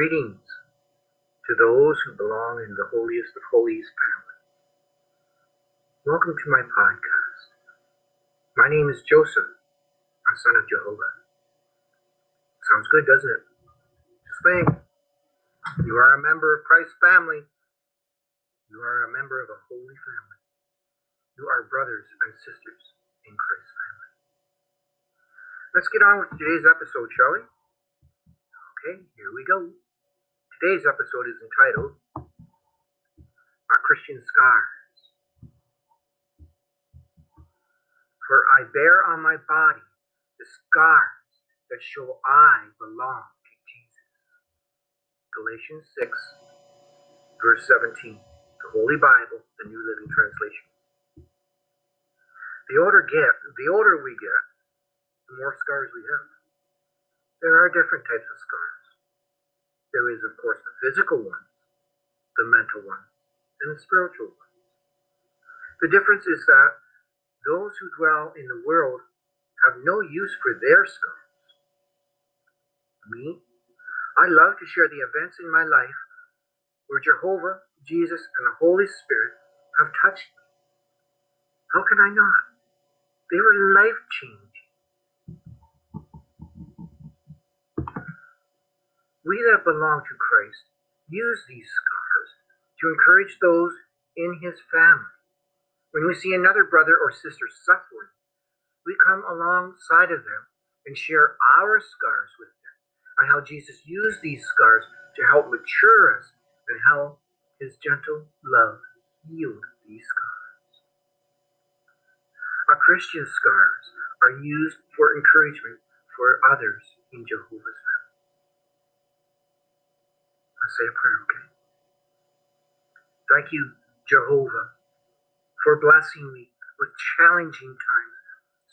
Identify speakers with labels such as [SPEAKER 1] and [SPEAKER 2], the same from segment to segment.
[SPEAKER 1] Greetings to those who belong in the holiest of holies family. Welcome to my podcast. My name is Joseph, a son of Jehovah. Sounds good, doesn't it? Just think. You are a member of Christ's family. You are a member of a holy family. You are brothers and sisters in Christ's family. Let's get on with today's episode, shall we? Okay, here we go. Today's episode is entitled Our Christian Scars. For I bear on my body the scars that show I belong to Jesus. Galatians 6, verse 17. The Holy Bible, the New Living Translation. The older get, the older we get, the more scars we have. There are different types of scars. There is, of course, the physical one, the mental one, and the spiritual one. The difference is that those who dwell in the world have no use for their scars. Me, I love to share the events in my life where Jehovah, Jesus, and the Holy Spirit have touched me. How can I not? They were life changing. We that belong to Christ use these scars to encourage those in his family. When we see another brother or sister suffering, we come alongside of them and share our scars with them, and how Jesus used these scars to help mature us, and how his gentle love healed these scars. Our Christian scars are used for encouragement for others in Jehovah's say a prayer, okay? Thank you, Jehovah, for blessing me with challenging times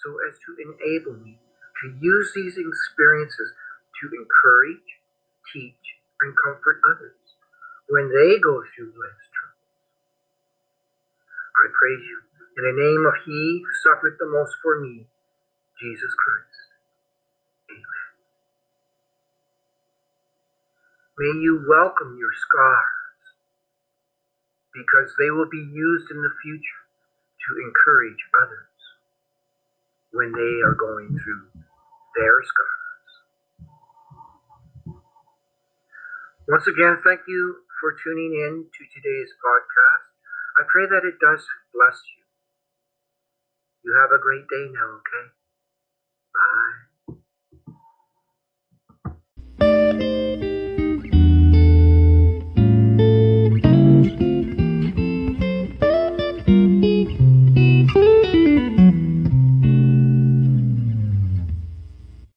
[SPEAKER 1] so as to enable me to use these experiences to encourage, teach, and comfort others when they go through life's troubles. I praise you in the name of He who suffered the most for me, Jesus Christ. May you welcome your scars because they will be used in the future to encourage others when they are going through their scars. Once again, thank you for tuning in to today's podcast. I pray that it does bless you. You have a great day now, okay?